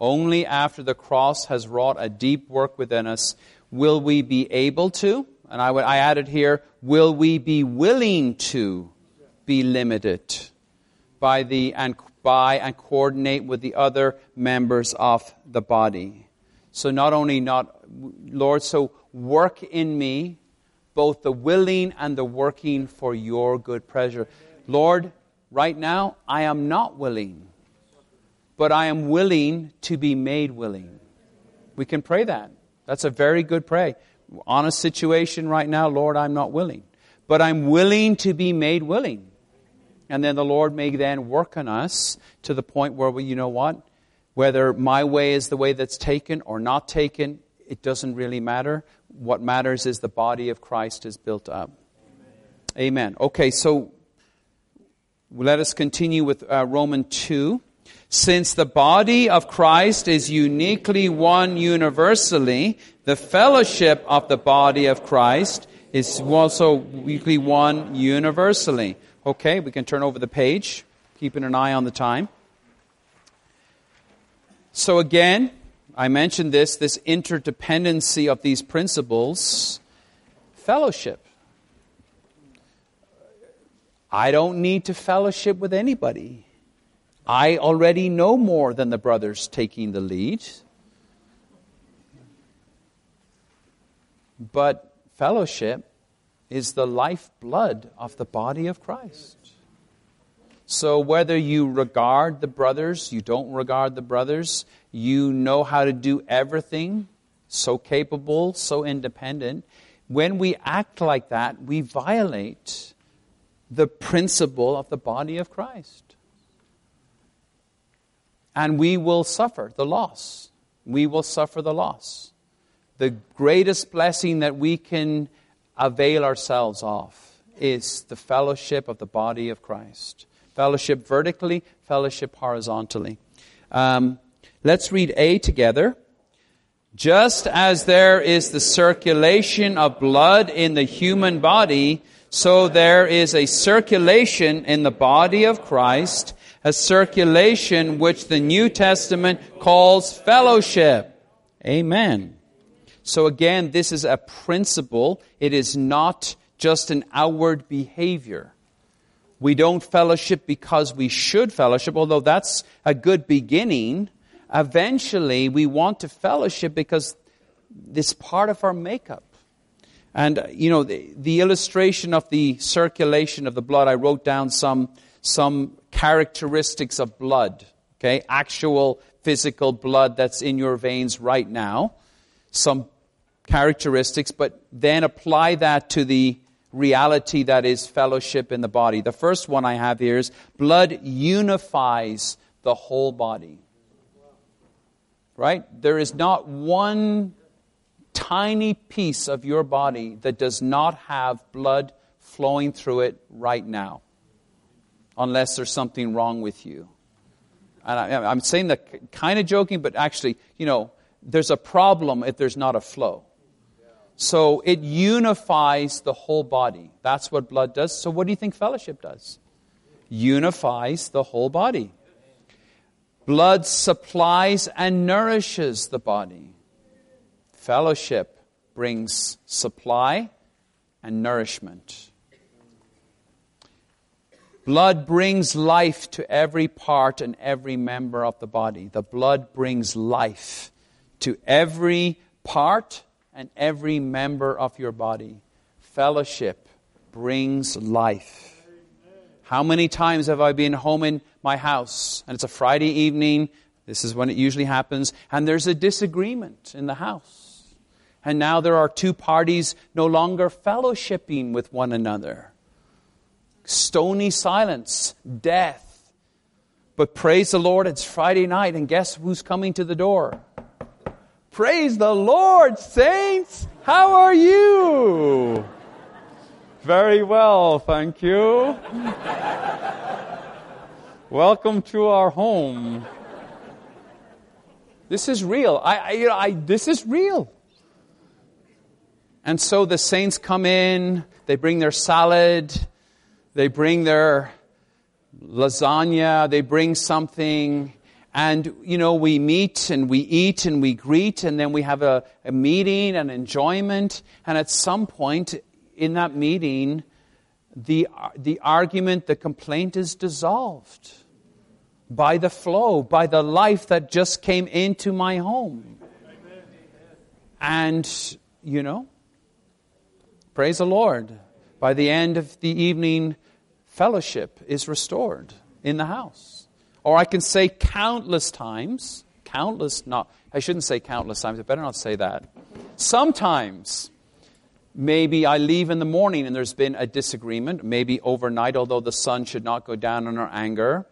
Only after the cross has wrought a deep work within us will we be able to, and I, would, I added here, will we be willing to be limited by the and by and coordinate with the other members of the body. So not only not, Lord, so work in me both the willing and the working for your good pleasure. Lord, right now I am not willing, but I am willing to be made willing. We can pray that. That's a very good pray. On a situation right now, Lord, I'm not willing, but I'm willing to be made willing. And then the Lord may then work on us to the point where we, you know what? Whether my way is the way that's taken or not taken, it doesn't really matter. What matters is the body of Christ is built up. Amen. Amen. Okay, so let us continue with uh, Roman 2. Since the body of Christ is uniquely one universally, the fellowship of the body of Christ is also uniquely one universally. Okay, we can turn over the page, keeping an eye on the time. So again, I mentioned this, this interdependency of these principles. Fellowship. I don't need to fellowship with anybody. I already know more than the brothers taking the lead. But fellowship is the lifeblood of the body of Christ. So whether you regard the brothers, you don't regard the brothers, you know how to do everything, so capable, so independent, when we act like that, we violate the principle of the body of Christ. And we will suffer the loss. We will suffer the loss. The greatest blessing that we can avail ourselves of is the fellowship of the body of Christ. Fellowship vertically, fellowship horizontally. Um, let's read A together. Just as there is the circulation of blood in the human body, so there is a circulation in the body of Christ, a circulation which the New Testament calls fellowship. Amen. So again, this is a principle. It is not just an outward behavior. We don't fellowship because we should fellowship, although that's a good beginning. Eventually, we want to fellowship because it's part of our makeup. And, uh, you know, the, the, illustration of the circulation of the blood, I wrote down some, some characteristics of blood, okay? Actual physical blood that's in your veins right now. Some characteristics, but then apply that to the reality that is fellowship in the body. The first one I have here is blood unifies the whole body. Right? There is not one tiny piece of your body that does not have blood flowing through it right now, unless there's something wrong with you. And I, am saying that kind of joking, but actually, you know, there's a problem if there's not a flow. So it unifies the whole body. That's what blood does. So what do you think fellowship does? Unifies the whole body. Blood supplies and nourishes the body. Fellowship brings supply and nourishment. Blood brings life to every part and every member of the body. The blood brings life to every part and every member of your body. Fellowship brings life. How many times have I been home in my house and it's a Friday evening? This is when it usually happens, and there's a disagreement in the house. And now there are two parties no longer fellowshipping with one another. Stony silence, death. But praise the Lord, it's Friday night, and guess who's coming to the door? Praise the Lord, saints. How are you? Very well, thank you. Welcome to our home. This is real. I, I, you know, I, this is real. And so the saints come in, they bring their salad, they bring their lasagna, they bring something, and, you know, we meet and we eat and we greet and then we have a, a meeting and enjoyment. And at some point in that meeting, the, the argument, the complaint is dissolved by the flow, by the life that just came into my home. And, you know, praise the Lord. By the end of the evening, fellowship is restored in the house. Or I can say countless times, countless, not, I shouldn't say countless times, I better not say that. Sometimes, maybe I leave in the morning and there's been a disagreement, maybe overnight, although the sun should not go down on our anger.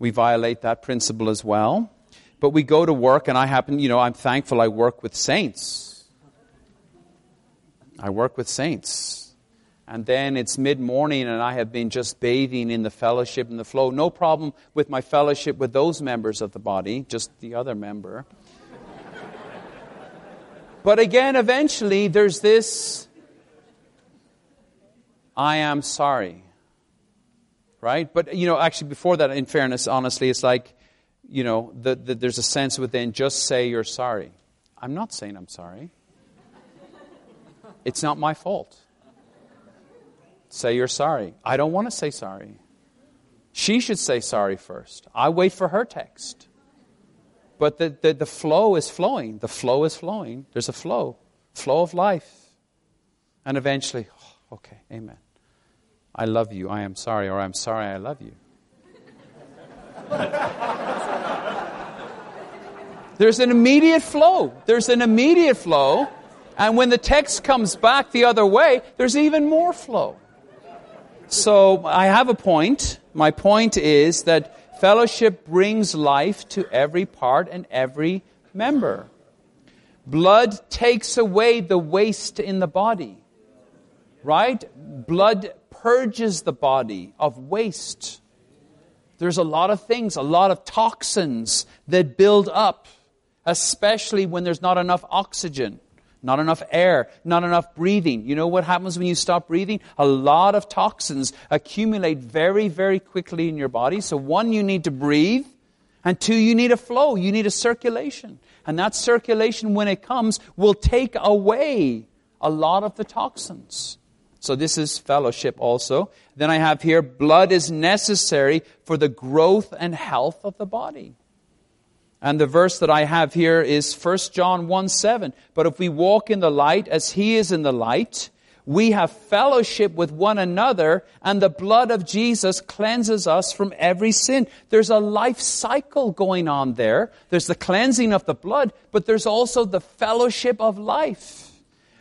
We violate that principle as well. But we go to work, and I happen, you know, I'm thankful I work with saints. I work with saints and then it's mid morning and I have been just bathing in the fellowship and the flow. No problem with my fellowship with those members of the body, just the other member. but again, eventually, there's this I am sorry. Right? But, you know, actually, before that, in fairness, honestly, it's like, you know, the, the, there's a sense within just say you're sorry. I'm not saying I'm sorry. It's not my fault. Say you're sorry. I don't want to say sorry. She should say sorry first. I wait for her text. But the, the, the flow is flowing. The flow is flowing. There's a flow, flow of life. And eventually, oh, okay, amen. I love you. I am sorry, or I'm sorry, I love you. There's an immediate flow. There's an immediate flow. And when the text comes back the other way, there's even more flow. So I have a point. My point is that fellowship brings life to every part and every member. Blood takes away the waste in the body. Right? Blood purges the body of waste. There's a lot of things, a lot of toxins that build up, especially when there's not enough oxygen. Not enough air, not enough breathing. You know what happens when you stop breathing? A lot of toxins accumulate very, very quickly in your body. So, one, you need to breathe, and two, you need a flow, you need a circulation. And that circulation, when it comes, will take away a lot of the toxins. So, this is fellowship also. Then I have here blood is necessary for the growth and health of the body. And the verse that I have here is 1 John 1 7. But if we walk in the light as he is in the light, we have fellowship with one another, and the blood of Jesus cleanses us from every sin. There's a life cycle going on there. There's the cleansing of the blood, but there's also the fellowship of life.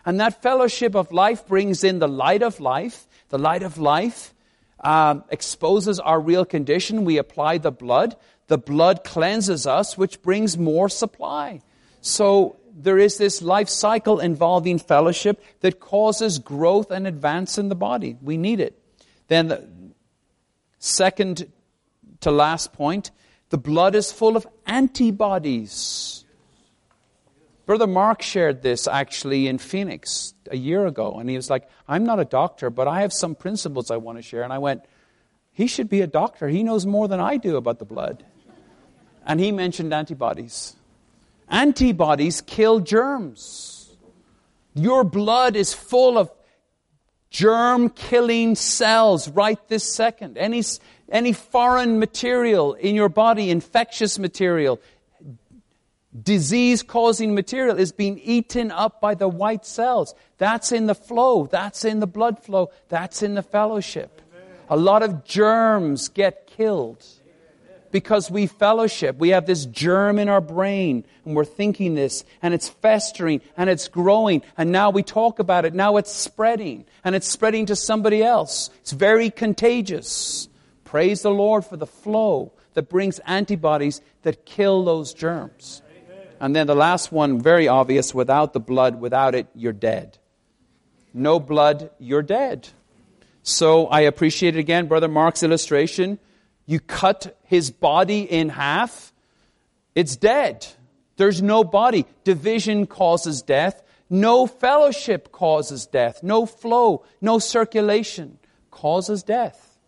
And that fellowship of life brings in the light of life. The light of life um, exposes our real condition. We apply the blood. The blood cleanses us, which brings more supply. So there is this life cycle involving fellowship that causes growth and advance in the body. We need it. Then the second to last point, the blood is full of antibodies. Brother Mark shared this actually in Phoenix a year ago, and he was like, I'm not a doctor, but I have some principles I want to share. And I went, He should be a doctor. He knows more than I do about the blood and he mentioned antibodies. Antibodies kill germs. Your blood is full of germ killing cells right this second. Any, any foreign material in your body, infectious material, disease causing material is being eaten up by the white cells. That's in the flow. That's in the blood flow. That's in the fellowship. A lot of germs get killed because we fellowship. We have this germ in our brain and we're thinking this and it's festering and it's growing and now we talk about it. Now it's spreading and it's spreading to somebody else. It's very contagious. Praise the Lord for the flow that brings antibodies that kill those germs. And then the last one, very obvious without the blood, without it, you're dead. No blood, you're dead. So I appreciate it again, Brother Mark's illustration you cut his body in half, it's dead. There's no body. Division causes death. No fellowship causes death. No flow, no circulation causes death.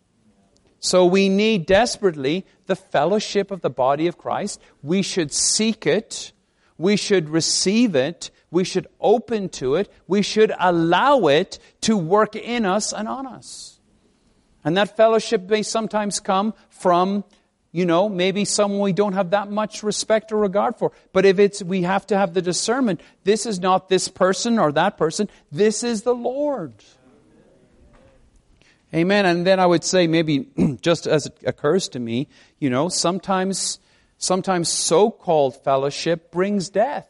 So we need desperately the fellowship of the body of Christ. We should seek it. We should receive it. We should open to it. We should allow it to work in us and on us. And that fellowship may sometimes come from you know, maybe someone we don't have that much respect or regard for. But if it's, we have to have the discernment. This is not this person or that person. This is the Lord. Amen. And then I would say maybe just as it occurs to me, you know, sometimes, sometimes so-called fellowship brings death.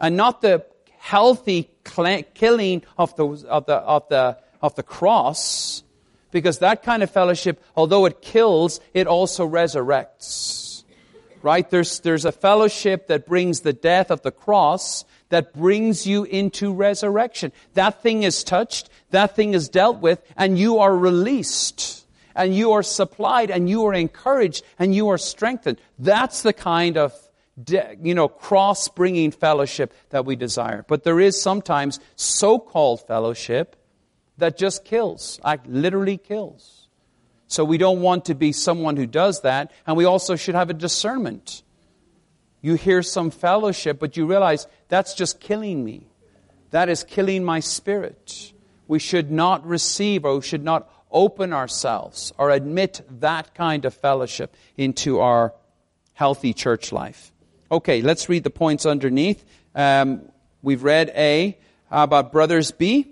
And not the healthy killing of the, of the, of the, of the cross, because that kind of fellowship, although it kills, it also resurrects. Right? There's, there's a fellowship that brings the death of the cross that brings you into resurrection. That thing is touched, that thing is dealt with, and you are released, and you are supplied, and you are encouraged, and you are strengthened. That's the kind of you know, cross bringing fellowship that we desire. But there is sometimes so called fellowship that just kills, like literally kills. So we don't want to be someone who does that, and we also should have a discernment. You hear some fellowship, but you realize that's just killing me. That is killing my spirit. We should not receive or we should not open ourselves or admit that kind of fellowship into our healthy church life. Okay, let's read the points underneath. Um, we've read A. About brothers B?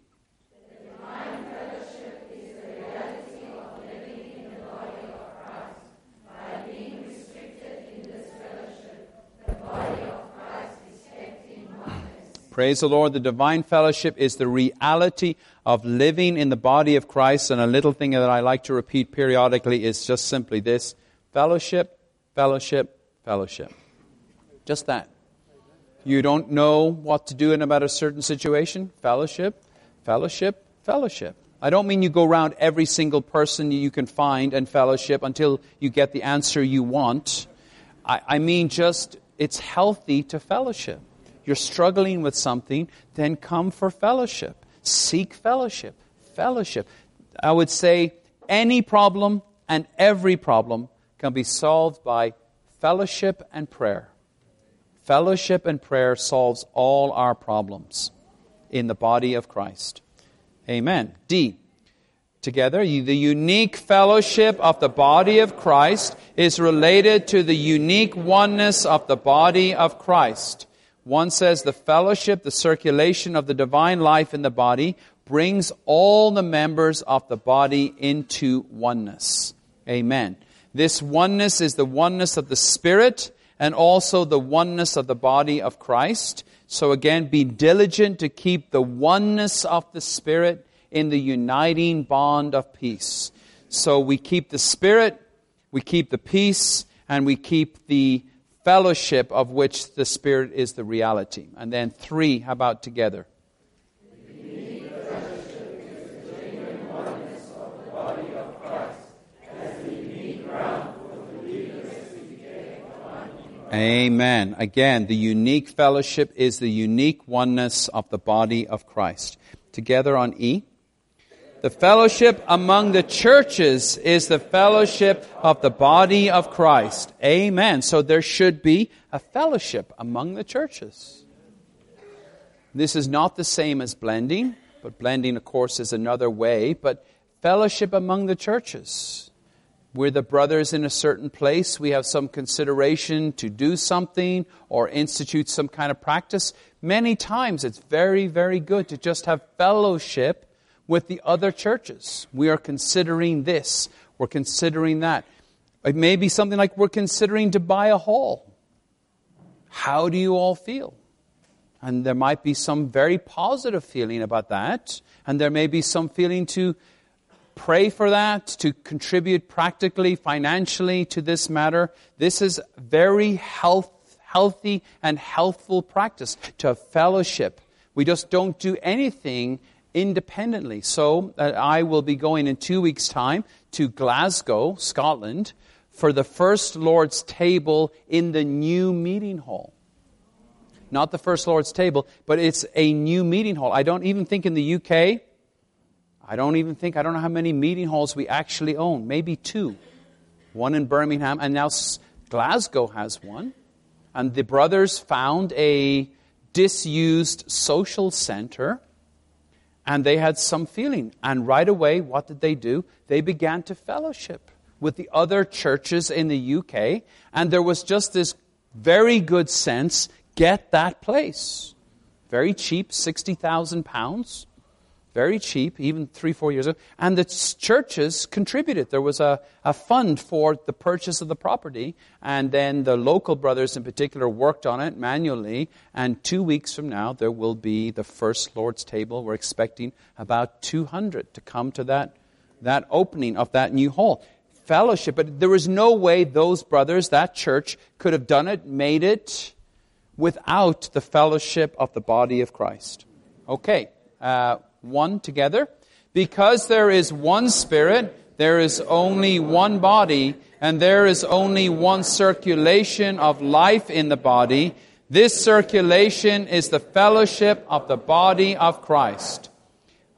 Praise the Lord. The divine fellowship is the reality of living in the body of Christ. And a little thing that I like to repeat periodically is just simply this fellowship, fellowship, fellowship. Just that. You don't know what to do in about a certain situation? Fellowship, fellowship, fellowship. I don't mean you go around every single person you can find and fellowship until you get the answer you want. I, I mean just it's healthy to fellowship. You're struggling with something, then come for fellowship. Seek fellowship. Fellowship. I would say any problem and every problem can be solved by fellowship and prayer. Fellowship and prayer solves all our problems in the body of Christ. Amen. D. Together, the unique fellowship of the body of Christ is related to the unique oneness of the body of Christ. One says the fellowship, the circulation of the divine life in the body brings all the members of the body into oneness. Amen. This oneness is the oneness of the Spirit and also the oneness of the body of Christ. So again, be diligent to keep the oneness of the Spirit in the uniting bond of peace. So we keep the Spirit, we keep the peace, and we keep the fellowship of which the Spirit is the reality. And then three, how about together? Amen. Again, the unique fellowship is the unique oneness of the body of Christ. Together on E. The fellowship among the churches is the fellowship of the body of Christ. Amen. So there should be a fellowship among the churches. This is not the same as blending, but blending, of course, is another way, but fellowship among the churches. We're the brothers in a certain place. We have some consideration to do something or institute some kind of practice. Many times it's very, very good to just have fellowship with the other churches. We are considering this. We're considering that. It may be something like we're considering to buy a hall. How do you all feel? And there might be some very positive feeling about that. And there may be some feeling to pray for that, to contribute practically, financially to this matter. This is very health, healthy and healthful practice to have fellowship. We just don't do anything independently. So uh, I will be going in two weeks' time to Glasgow, Scotland, for the first Lord's table in the new meeting hall. Not the first Lord's table, but it's a new meeting hall. I don't even think in the UK I don't even think, I don't know how many meeting halls we actually own. Maybe two. one in Birmingham, and now Glasgow has one. And the brothers found a disused social center and they had some feeling. And right away, what did they do? They began to fellowship with the other churches in the UK, and there was just this very good sense get that place. Very cheap, £60,000 very cheap, even three, four years ago. And the churches contributed. There was a, a fund for the purchase of the property. And then the local brothers in particular worked on it manually. And two weeks from now, there will be the first Lord's table. We're expecting about 200 to come to that, that opening of that new hall. Fellowship. But there was no way those brothers, that church, could have done it, made it, without the fellowship of the body of Christ. Okay. Uh, one together. Because there is one Spirit, there is only one body, and there is only one circulation of life in the body. This circulation is the fellowship of the body of Christ.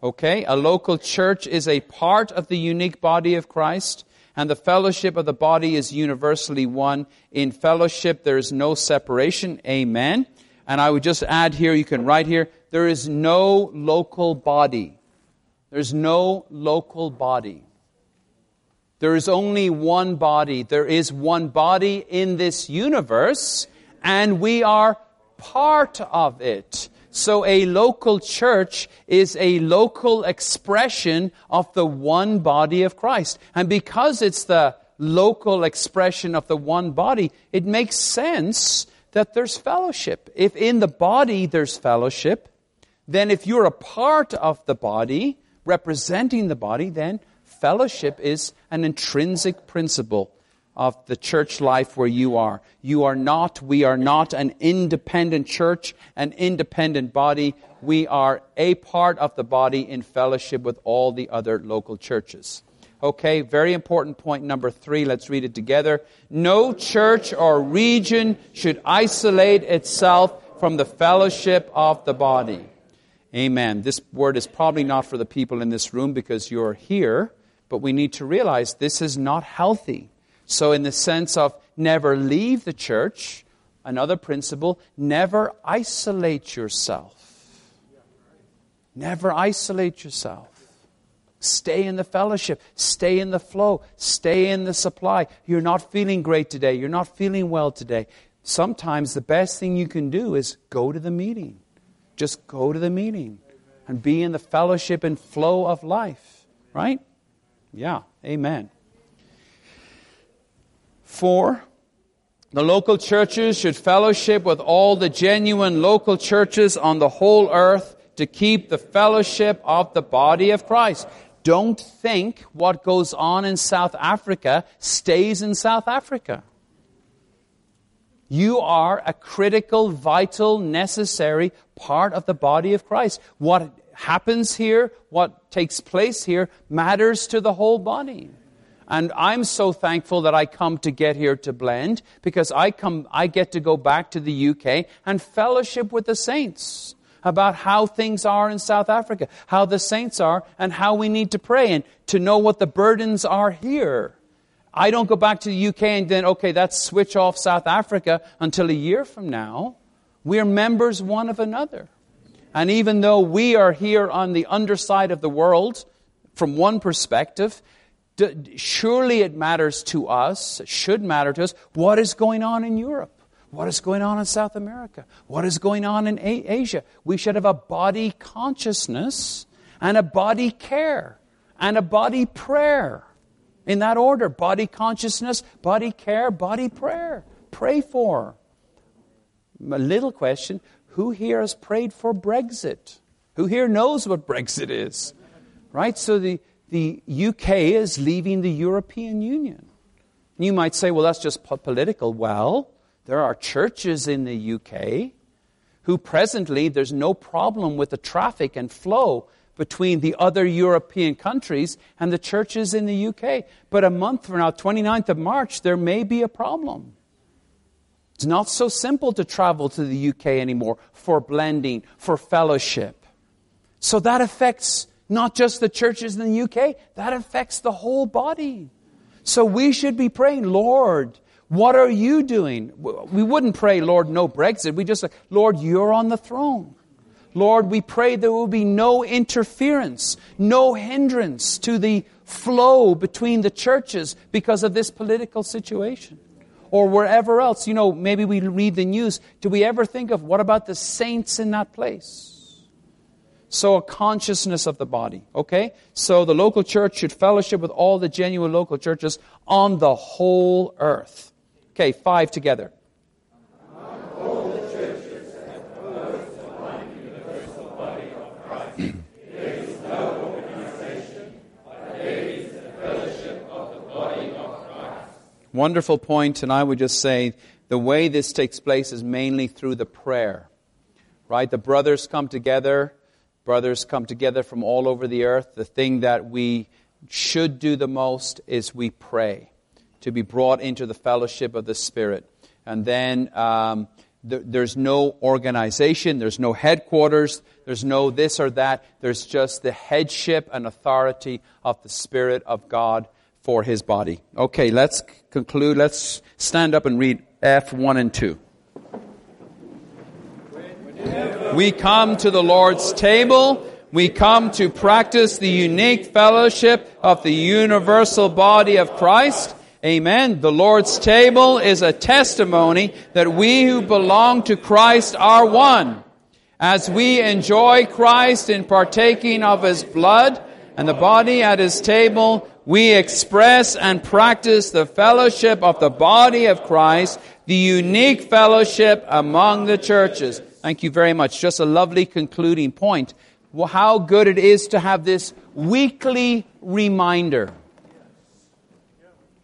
Okay, a local church is a part of the unique body of Christ, and the fellowship of the body is universally one. In fellowship, there is no separation. Amen. And I would just add here, you can write here, there is no local body. There's no local body. There is only one body. There is one body in this universe, and we are part of it. So a local church is a local expression of the one body of Christ. And because it's the local expression of the one body, it makes sense that there's fellowship. If in the body there's fellowship, then if you're a part of the body, representing the body, then fellowship is an intrinsic principle of the church life where you are. You are not, we are not an independent church, an independent body. We are a part of the body in fellowship with all the other local churches. Okay, very important point number three. Let's read it together. No church or region should isolate itself from the fellowship of the body. Amen. This word is probably not for the people in this room because you're here, but we need to realize this is not healthy. So, in the sense of never leave the church, another principle, never isolate yourself. Never isolate yourself. Stay in the fellowship. Stay in the flow. Stay in the supply. You're not feeling great today. You're not feeling well today. Sometimes the best thing you can do is go to the meeting. Just go to the meeting and be in the fellowship and flow of life. Right? Yeah. Amen. Four, the local churches should fellowship with all the genuine local churches on the whole earth to keep the fellowship of the body of Christ. Don't think what goes on in South Africa stays in South Africa. You are a critical, vital, necessary part of the body of Christ. What happens here, what takes place here, matters to the whole body. And I'm so thankful that I come to get here to blend because I come, I get to go back to the UK and fellowship with the saints about how things are in South Africa, how the saints are, and how we need to pray and to know what the burdens are here. I don't go back to the UK and then, okay, that's switch off South Africa until a year from now. We're members one of another. And even though we are here on the underside of the world, from one perspective, surely it matters to us, should matter to us, what is going on in Europe? What is going on in South America? What is going on in Asia? We should have a body consciousness and a body care and a body prayer. In that order body consciousness, body care, body prayer. Pray for. A little question who here has prayed for Brexit? Who here knows what Brexit is? Right? So the, the UK is leaving the European Union. You might say, well, that's just political. Well, there are churches in the UK who presently there's no problem with the traffic and flow between the other European countries and the churches in the UK. But a month from now, 29th of March, there may be a problem. It's not so simple to travel to the UK anymore for blending, for fellowship. So that affects not just the churches in the UK, that affects the whole body. So we should be praying, Lord, what are you doing? We wouldn't pray, Lord, no Brexit. We just say, Lord, you're on the throne. Lord, we pray there will be no interference, no hindrance to the flow between the churches because of this political situation. Or wherever else. You know, maybe we read the news. Do we ever think of what about the saints in that place? So, a consciousness of the body. Okay? So, the local church should fellowship with all the genuine local churches on the whole earth. Okay, five together. Wonderful point, and I would just say the way this takes place is mainly through the prayer. Right? The brothers come together, brothers come together from all over the earth. The thing that we should do the most is we pray to be brought into the fellowship of the Spirit. And then um, th- there's no organization, there's no headquarters, there's no this or that. There's just the headship and authority of the Spirit of God for his body. Okay, let's conclude. Let's stand up and read F1 and 2. We come to the Lord's table. We come to practice the unique fellowship of the universal body of Christ. Amen. The Lord's table is a testimony that we who belong to Christ are one. As we enjoy Christ in partaking of his blood and the body at his table, we express and practice the fellowship of the body of Christ, the unique fellowship among the churches. Thank you very much. Just a lovely concluding point. How good it is to have this weekly reminder.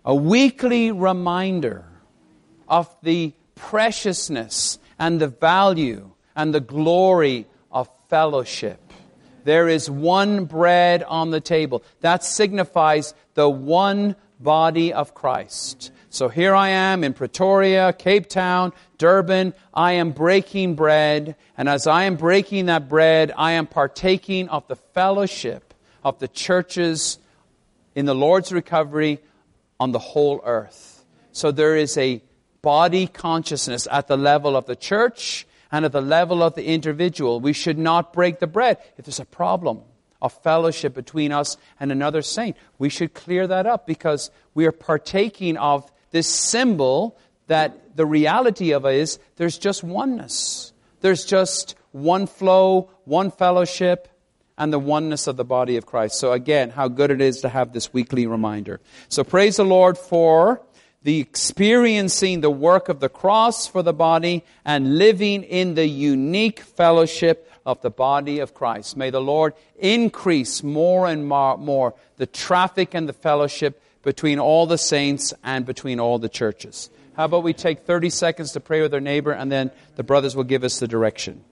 A weekly reminder of the preciousness and the value and the glory of fellowship. There is one bread on the table. That signifies the one body of Christ. So here I am in Pretoria, Cape Town, Durban. I am breaking bread. And as I am breaking that bread, I am partaking of the fellowship of the churches in the Lord's recovery on the whole earth. So there is a body consciousness at the level of the church and at the level of the individual. We should not break the bread. If there's a problem of fellowship between us and another saint, we should clear that up because we are partaking of this symbol that the reality of it is there's just oneness. There's just one flow, one fellowship, and the oneness of the body of Christ. So again, how good it is to have this weekly reminder. So praise the Lord for the experiencing the work of the cross for the body and living in the unique fellowship of the body of Christ. May the Lord increase more and more, the traffic and the fellowship between all the saints and between all the churches. How about we take 30 seconds to pray with our neighbor and then the brothers will give us the direction.